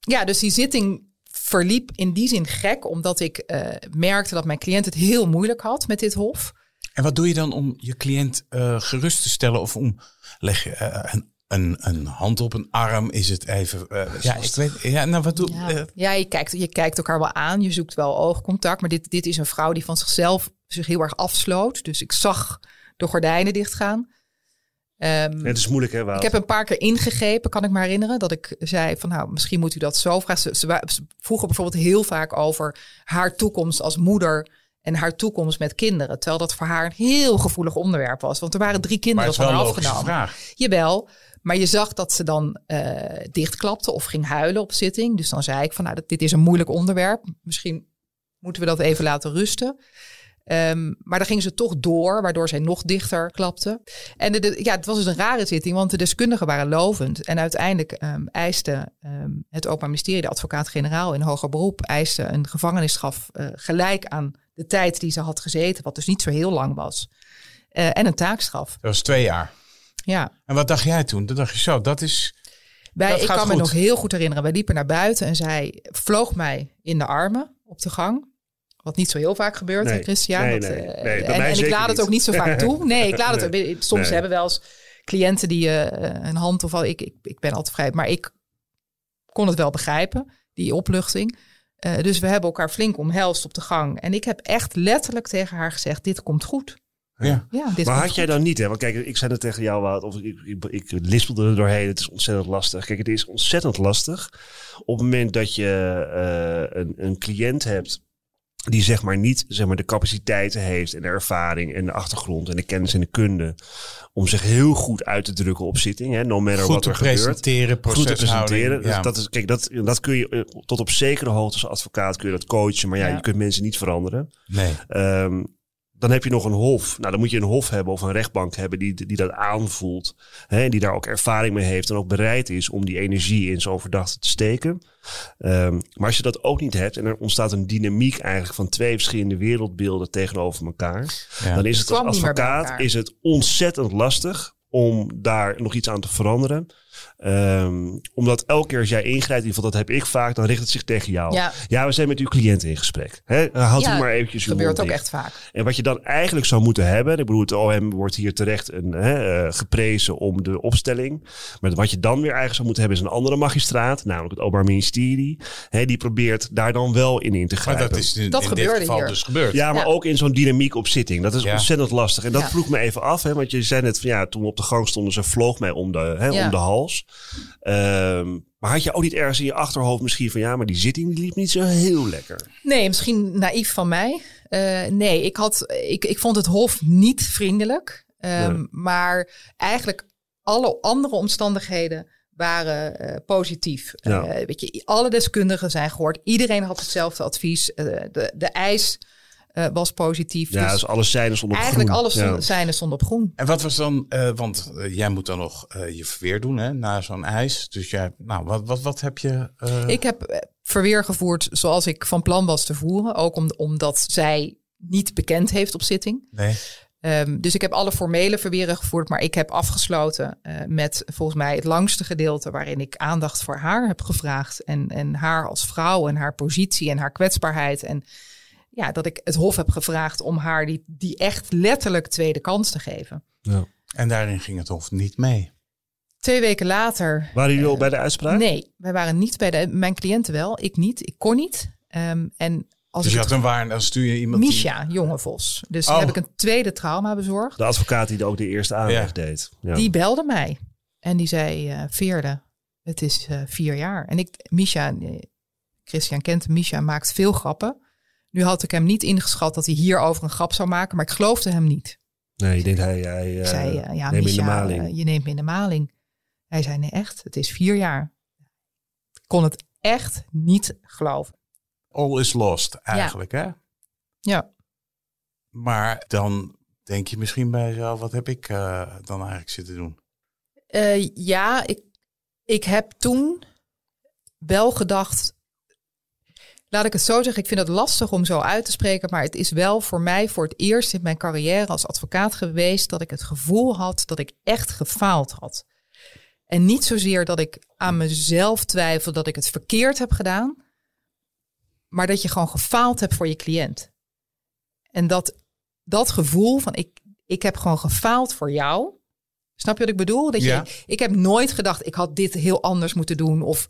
ja, dus die zitting verliep in die zin gek, omdat ik eh, merkte dat mijn cliënt het heel moeilijk had met dit hof. En wat doe je dan om je cliënt eh, gerust te stellen? Of om leg je eh, een, een, een hand op een arm? Is het even. eh, ja, ik weet. Ja, nou wat doe Ja, ja je, kijkt, je kijkt elkaar wel aan, je zoekt wel oogcontact. Maar dit, dit is een vrouw die van zichzelf zich heel erg afsloot. Dus ik zag de gordijnen dichtgaan. Ehm, Het is moeilijk, hè, Wout? Ik heb een paar keer ingegrepen, kan ik me herinneren. Dat ik zei van nou, misschien moet u dat zo vragen. Ze, ze, wa- ze vroegen bijvoorbeeld heel vaak over haar toekomst als moeder en haar toekomst met kinderen. Terwijl dat voor haar een heel gevoelig onderwerp was. Want er waren drie maar kinderen het is van wel haar afgenomen. vraag. Jawel, maar je zag dat ze dan eh, dichtklapte of ging huilen op zitting. Dus dan zei ik van nou, dit is een moeilijk onderwerp. Misschien moeten we dat even laten rusten. Ehm, maar dan ging ze toch door, waardoor zij nog dichter klapte. En de, de- ja, het was dus een rare zitting, want de deskundigen waren lovend. En uiteindelijk ehm, eiste ehm, het Openbaar Ministerie, de advocaat-generaal in hoger beroep, eiste een gevangenisstraf eh, gelijk aan de tijd die ze had gezeten, wat dus niet zo heel lang was. Eh, en een taakstraf. Dat was twee jaar. Ja, En wat dacht jij toen? Toen dacht je zo, dat is. Wij, Dat ik kan me nog heel goed herinneren. Wij liepen naar buiten en zij vloog mij in de armen op de gang. Wat niet zo heel vaak gebeurt, Nee. hè, Christian. Nee, Dat, nee. eh, Nee, bij en mij en ik laat het ook niet zo vaak toe. Nee, ik laat het. Soms Nee. hebben wel eens cliënten die eh, een hand of al. Ik, ik, ik ben altijd vrij, maar ik kon het wel begrijpen, die opluchting. Eh, dus we hebben elkaar flink omhelst op de gang. En ik heb echt letterlijk tegen haar gezegd: Dit komt goed. Ja. Ja, dit Maar komt had jij dan niet, hè? Want kijk, ik zei het tegen jou, of ik, ik, ik lispelde er doorheen. Het is ontzettend lastig. Kijk, het is ontzettend lastig op het moment dat je eh, een, een cliënt hebt die zeg maar niet zeg maar, de capaciteiten heeft en de ervaring en de achtergrond en de kennis en de kunde om zich heel goed uit te drukken op zitting, hè, no matter Goed wat er gebeurt. presenteren, Goed te presenteren. Ja. dat is, kijk, dat, dat kun je eh, tot op zekere hoogte als advocaat kun je dat coachen, maar ja, Ja. je kunt mensen niet veranderen. Nee. Ehm, dan heb je nog een hof. Nou, dan moet je een hof hebben of een rechtbank hebben die, die dat aanvoelt. Hè, die daar ook ervaring mee heeft en ook bereid is om die energie in zo'n verdachte te steken. Ehm, maar als je dat ook niet hebt en er ontstaat een dynamiek eigenlijk van twee verschillende wereldbeelden tegenover elkaar. Ja. Dan is het als meer bij advocaat is het ontzettend lastig om daar nog iets aan te veranderen. Ehm, omdat elke keer als jij ingrijpt, in ieder geval dat heb ik vaak, dan richt het zich tegen jou. Ja. we zijn met uw cliënt in gesprek. Hè? Houd Ja, u maar eventjes uw gebeurt mond ook dicht. echt vaak. En wat je dan eigenlijk zou moeten hebben, ik bedoel, het OM wordt hier terecht een, hè, eh, geprezen om de opstelling. Maar wat je dan weer eigenlijk zou moeten hebben, is een andere magistraat, namelijk het Openbaar Ministerie. Hè, die probeert daar dan wel in in te Maar grijpen. dat is in, Dat in dit geval hier. dus gebeurd. Ja, maar Ja. ook in zo'n dynamiek op zitting. Dat is Ja. ontzettend lastig. En dat Ja. vroeg me even af, hè, want je zei net van ja, toen we op de gang stonden, ze vloog mij om de, hè, Ja. om de hals. Ehm, maar had je ook niet ergens in je achterhoofd misschien van ja, maar die zitting die liep niet zo heel lekker. Nee, misschien naïef van mij. Eh, nee, ik, had, ik, ik vond het Hof niet vriendelijk. Ehm, Nee. Maar eigenlijk alle andere omstandigheden waren eh, positief. Ja. Eh, weet je, alle deskundigen zijn gehoord. Iedereen had hetzelfde advies. De, de eis eh, was positief. Ja, dus dus alles zijn er zonder eigenlijk groen. alles Ja. zijn stond op groen. En wat was dan, eh, want eh, jij moet dan nog eh, je verweer doen hè, na zo'n eis. Dus jij, nou, wat, wat, wat heb je? eh, Ik heb verweer gevoerd zoals ik van plan was te voeren. Ook om, omdat zij niet bekend heeft op zitting. Nee. Ehm, dus ik heb alle formele verweren gevoerd, maar ik heb afgesloten eh, met volgens mij het langste gedeelte waarin ik aandacht voor haar heb gevraagd. En, en haar als vrouw en haar positie en haar kwetsbaarheid. En ja, dat ik het Hof heb gevraagd om haar die, die echt letterlijk tweede kans te geven. Ja. En daarin ging het Hof niet mee. Twee weken later. Waren jullie al bij de uitspraak? Nee, wij waren niet bij de. Mijn cliënten wel, ik niet. Ik kon niet. Ehm, en als Dus je ik had een waar, dan stuur je iemand. die- Misha, jonge Vos. Dus Oh. heb ik een tweede trauma bezorgd. De advocaat die ook de eerste aanleg deed. Ja. Die belde mij. En die zei, eh Veerde, het is eh, vier jaar. En ik, Misha, eh, Christian kent Misha maakt veel grappen. Nu had ik hem niet ingeschat dat hij hierover een grap zou maken. Maar ik geloofde hem niet. Nee, ik denk hij, hij Ik eh, zei, eh, ja, neem in de Misha, maling. eh, je neemt me in de maling. Hij zei, nee echt, het is vier jaar. Ik kon het echt niet geloven. All is lost, eigenlijk. Hè? Ja, Maar dan denk je misschien bij jezelf, wat heb ik eh, dan eigenlijk zitten doen? Eh, ja ik, ik heb toen wel gedacht. Laat ik het zo zeggen, ik vind het lastig om zo uit te spreken, maar het is wel voor mij voor het eerst in mijn carrière als advocaat geweest dat ik het gevoel had dat ik echt gefaald had. En niet zozeer dat ik aan mezelf twijfel dat ik het verkeerd heb gedaan, maar dat je gewoon gefaald hebt voor je cliënt. En dat, dat gevoel van ik, ik heb gewoon gefaald voor jou. Snap je wat ik bedoel? Dat je. Ik heb nooit gedacht, ik had dit heel anders moeten doen of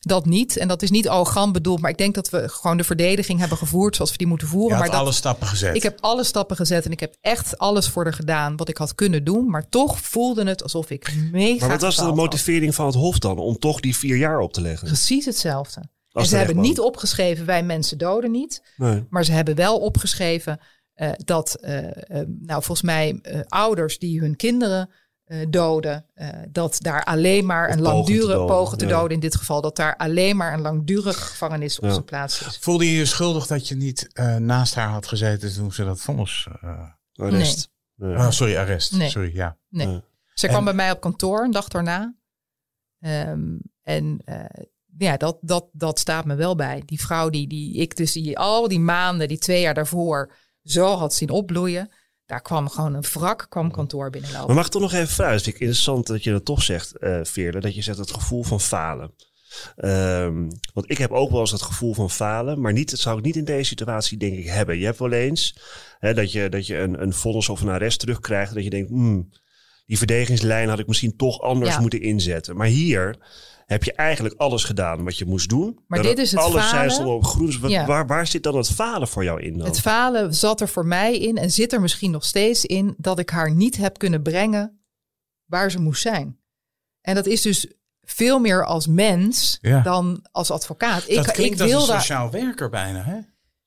dat niet. En dat is niet arrogant bedoeld, maar ik denk dat we gewoon de verdediging hebben gevoerd zoals we die moeten voeren. maar dat, alle stappen gezet. ik heb alle stappen gezet en ik heb echt alles voor er gedaan wat ik had kunnen doen. Maar toch voelde het alsof ik mega Maar wat was de had. motivering van het Hof dan? Om toch die vier jaar op te leggen? Precies hetzelfde. Als en de ze hebben niet opgeschreven, wij mensen doden niet. Nee. Maar ze hebben wel opgeschreven eh, dat, eh, eh, nou volgens mij, ouders die hun kinderen eh, doden, eh, dat daar alleen maar Of een pogen te langdurige doden, pogen te ja. doden in dit geval, dat daar alleen maar een langdurige gevangenis op Ja. zijn plaats is. Voelde je je schuldig dat je niet eh, naast haar had gezeten toen ze dat vonnis... eh, Arrest. Nee. oh, sorry, arrest. Nee. Sorry, ja. Nee. Ja. Ze En- kwam bij mij op kantoor een dag daarna. Ehm, en eh, ja, dat, dat, dat staat me wel bij. Die vrouw die, die ik dus die, al die maanden, die twee jaar daarvoor, zo had zien opbloeien. Daar kwam gewoon een wrak, kwam kantoor binnenlopen. Maar mag ik toch nog even vragen? Ik interessant dat je dat toch zegt, eh Veerle. Dat je zegt het gevoel van falen. Ehm, want ik heb ook wel eens het gevoel van falen. Maar niet, dat zou ik niet in deze situatie denk ik hebben. Je hebt wel eens hè, dat je, dat je een, een vonnis of een arrest terugkrijgt. Dat je denkt, hmm, die verdedigingslijn had ik misschien toch anders Ja. moeten inzetten. Maar hier heb je eigenlijk alles gedaan wat je moest doen. Maar dit is het Alles zijn falen. stonden op groen. Ja. waar, waar zit dan het falen voor jou in dan? Het falen zat er voor mij in en zit er misschien nog steeds in dat ik haar niet heb kunnen brengen waar ze moest zijn. En dat is dus veel meer als mens Ja. dan als advocaat. dat ik, klinkt ik als een daar. sociaal werker bijna, hè?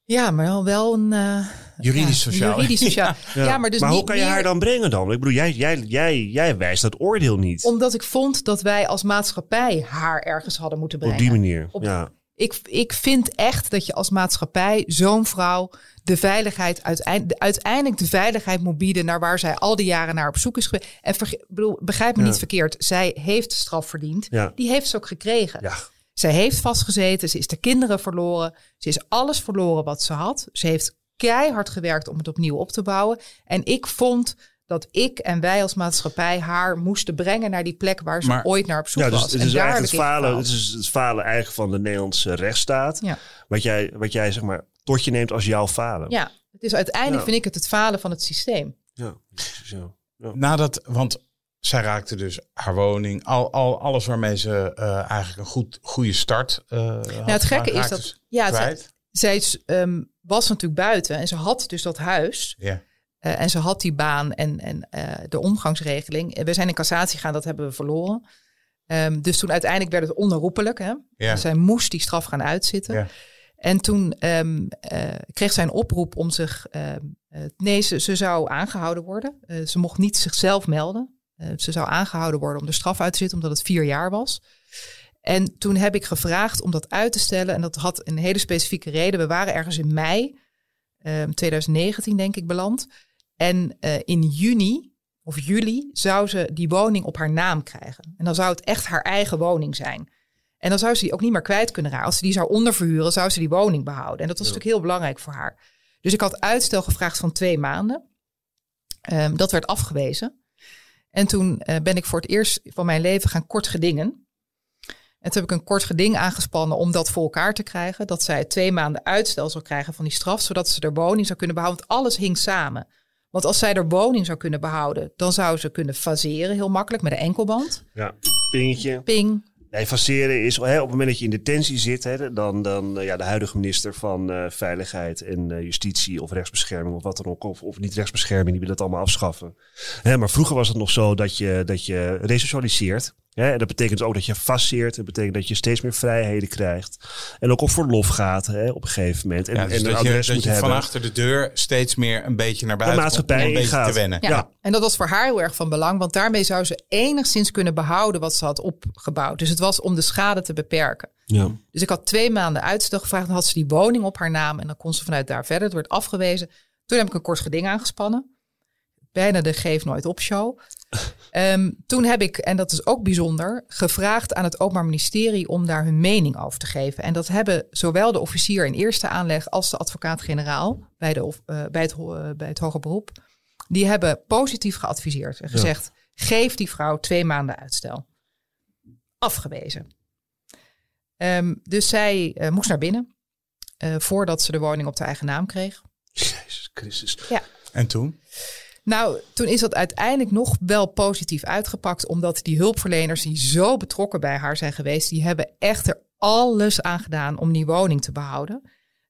Ja, maar wel, wel een. eh, Juridisch sociaal. Juridisch sociaal. ja. maar dus maar niet hoe kan je meer- haar dan brengen dan? Ik bedoel, jij, jij, jij, jij wijst dat oordeel niet. Omdat ik vond dat wij als maatschappij haar ergens hadden moeten brengen. Op die manier. Op- ja. Ik, ik vind echt dat je als maatschappij zo'n vrouw de veiligheid, uiteind- de- uiteindelijk de veiligheid moet bieden naar waar zij al die jaren naar op zoek is geweest. En verge- bedoel, begrijp me Ja. niet verkeerd, zij heeft straf verdiend. Ja. Die heeft ze ook gekregen. Ja. Zij heeft vastgezeten, ze is de kinderen verloren, ze is alles verloren wat ze had. Ze heeft keihard gewerkt om het opnieuw op te bouwen. En ik vond dat ik en wij als maatschappij haar moesten brengen naar die plek waar ze Maar- ooit naar op zoek Ja, dus was. het is eigenlijk het falen, het is het falen eigenlijk van de Nederlandse rechtsstaat. Ja. Wat, jij, wat jij zeg maar tot je neemt als jouw falen. Ja, het is uiteindelijk Ja. vind ik het het falen van het systeem. Ja. Ja. Nadat, want zij raakte dus haar woning, al, al, alles waarmee ze eh, eigenlijk een goed, goede start uh, Nou, het gekke is dat ja, kwijt. Zij ehm, was natuurlijk buiten en ze had dus dat huis. Ja. eh, en ze had die baan en, en eh, de omgangsregeling. Eh, We zijn in cassatie gegaan, dat hebben we verloren. Ehm, dus toen uiteindelijk werd het onherroepelijk. Hè? Ja. Zij moest die straf gaan uitzitten. Ja. En toen ehm, eh, kreeg zij een oproep om zich. nee, ze, ze zou aangehouden worden. Ze mocht niet zichzelf melden. Ze zou aangehouden worden om de straf uit te zitten, omdat het vier jaar was. En toen heb ik gevraagd om dat uit te stellen. En dat had een hele specifieke reden. We waren ergens in mei ehm, 2019, denk ik, beland. En eh, in juni of juli zou ze die woning op haar naam krijgen. En dan zou het echt haar eigen woning zijn. En dan zou ze die ook niet meer kwijt kunnen raken. Als ze die zou onderverhuren, zou ze die woning behouden. En dat was natuurlijk heel belangrijk voor haar. Dus ik had uitstel gevraagd van twee maanden. Ehm, dat werd afgewezen. En toen eh, ben ik voor het eerst van mijn leven gaan kort gedingen. En toen heb ik een kort geding aangespannen om dat voor elkaar te krijgen. Dat zij twee maanden uitstel zou krijgen van die straf, zodat ze de woning zou kunnen behouden. Want alles hing samen. Want als zij haar woning zou kunnen behouden, dan zou ze kunnen faseren heel makkelijk met een enkelband. Ja, pingetje. Ping. Nee, faceren is hè, op het moment dat je in detentie zit, hè, dan, dan eh, ja, de huidige minister van eh, Veiligheid en eh, Justitie of rechtsbescherming of wat dan ook, of, of niet rechtsbescherming, die wil het allemaal afschaffen. Hè, maar vroeger was het nog zo dat je, dat je resocialiseert. Hè, en dat betekent ook dat je faceert. Dat betekent dat je steeds meer vrijheden krijgt. En ook op verlof gaat hè, op een gegeven moment. En, Ja, dus en een dat je, dat moet je van achter de deur steeds meer een beetje naar De buiten komt om maatschappij een te wennen. Ja. Ja. En dat was voor haar heel erg van belang, want daarmee zou ze enigszins kunnen behouden wat ze had opgebouwd. Dus het was om de schade te beperken. Ja. Dus ik had twee maanden uitstel gevraagd. Dan had ze die woning op haar naam en dan kon ze vanuit daar verder. Het werd afgewezen. Toen heb ik een kort geding aangespannen. Bijna de geef nooit op show. Ehm, toen heb ik, en dat is ook bijzonder, gevraagd aan het Openbaar Ministerie om daar hun mening over te geven. En dat hebben zowel de officier in eerste aanleg als de advocaat-generaal bij, de, eh, bij, het, eh, bij het hoger beroep. Die hebben positief geadviseerd en gezegd: geef die vrouw twee maanden uitstel. Afgewezen. Ehm, dus zij eh, moest naar binnen voordat ze de woning op de eigen naam kreeg. Jezus Christus. En toen? Nou, toen is dat uiteindelijk nog wel positief uitgepakt, omdat die hulpverleners die zo betrokken bij haar zijn geweest, die hebben echt er alles aan gedaan om die woning te behouden.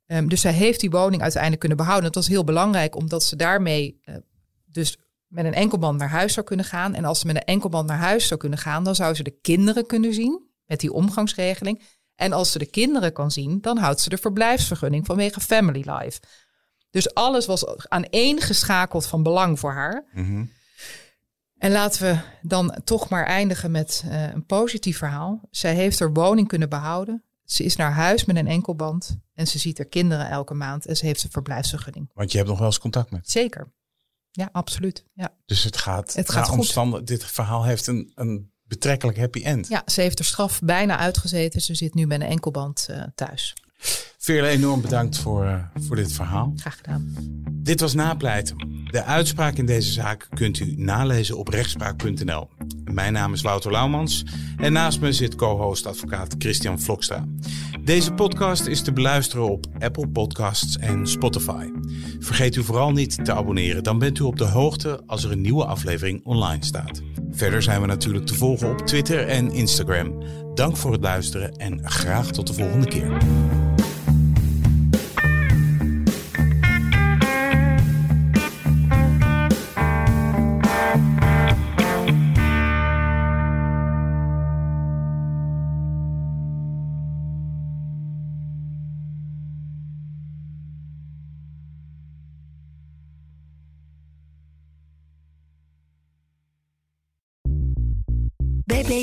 Ehm, dus zij heeft die woning uiteindelijk kunnen behouden. Dat was heel belangrijk, omdat ze daarmee eh, dus met een enkelband naar huis zou kunnen gaan. En als ze met een enkelband naar huis zou kunnen gaan, dan zou ze de kinderen kunnen zien met die omgangsregeling. En als ze de kinderen kan zien, dan houdt ze de verblijfsvergunning vanwege family life. Dus alles was aan één geschakeld van belang voor haar. Mhm. En laten we dan toch maar eindigen met eh, een positief verhaal. Zij heeft haar woning kunnen behouden. Ze is naar huis met een enkelband. En ze ziet haar kinderen elke maand. En ze heeft een verblijfsvergunning. Want je hebt nog wel eens contact met. Zeker. Ja, absoluut. Ja. Dus het gaat, Het gaat goed. Dit verhaal heeft een, een betrekkelijk happy end. ja, ze heeft de straf bijna uitgezeten. Ze zit nu met een enkelband eh, thuis. Veerle, enorm bedankt voor, eh, voor dit verhaal. Graag gedaan. Dit was Napleit. De uitspraak in deze zaak kunt u nalezen op rechtspraak.nl. Mijn naam is Wouter Laumans en naast me zit co-host advocaat Christian Vlokstra. Deze podcast is te beluisteren op Apple Podcasts en Spotify. Vergeet u vooral niet te abonneren, dan bent u op de hoogte als er een nieuwe aflevering online staat. Verder zijn we natuurlijk te volgen op Twitter en Instagram. Dank voor het luisteren en graag tot de volgende keer.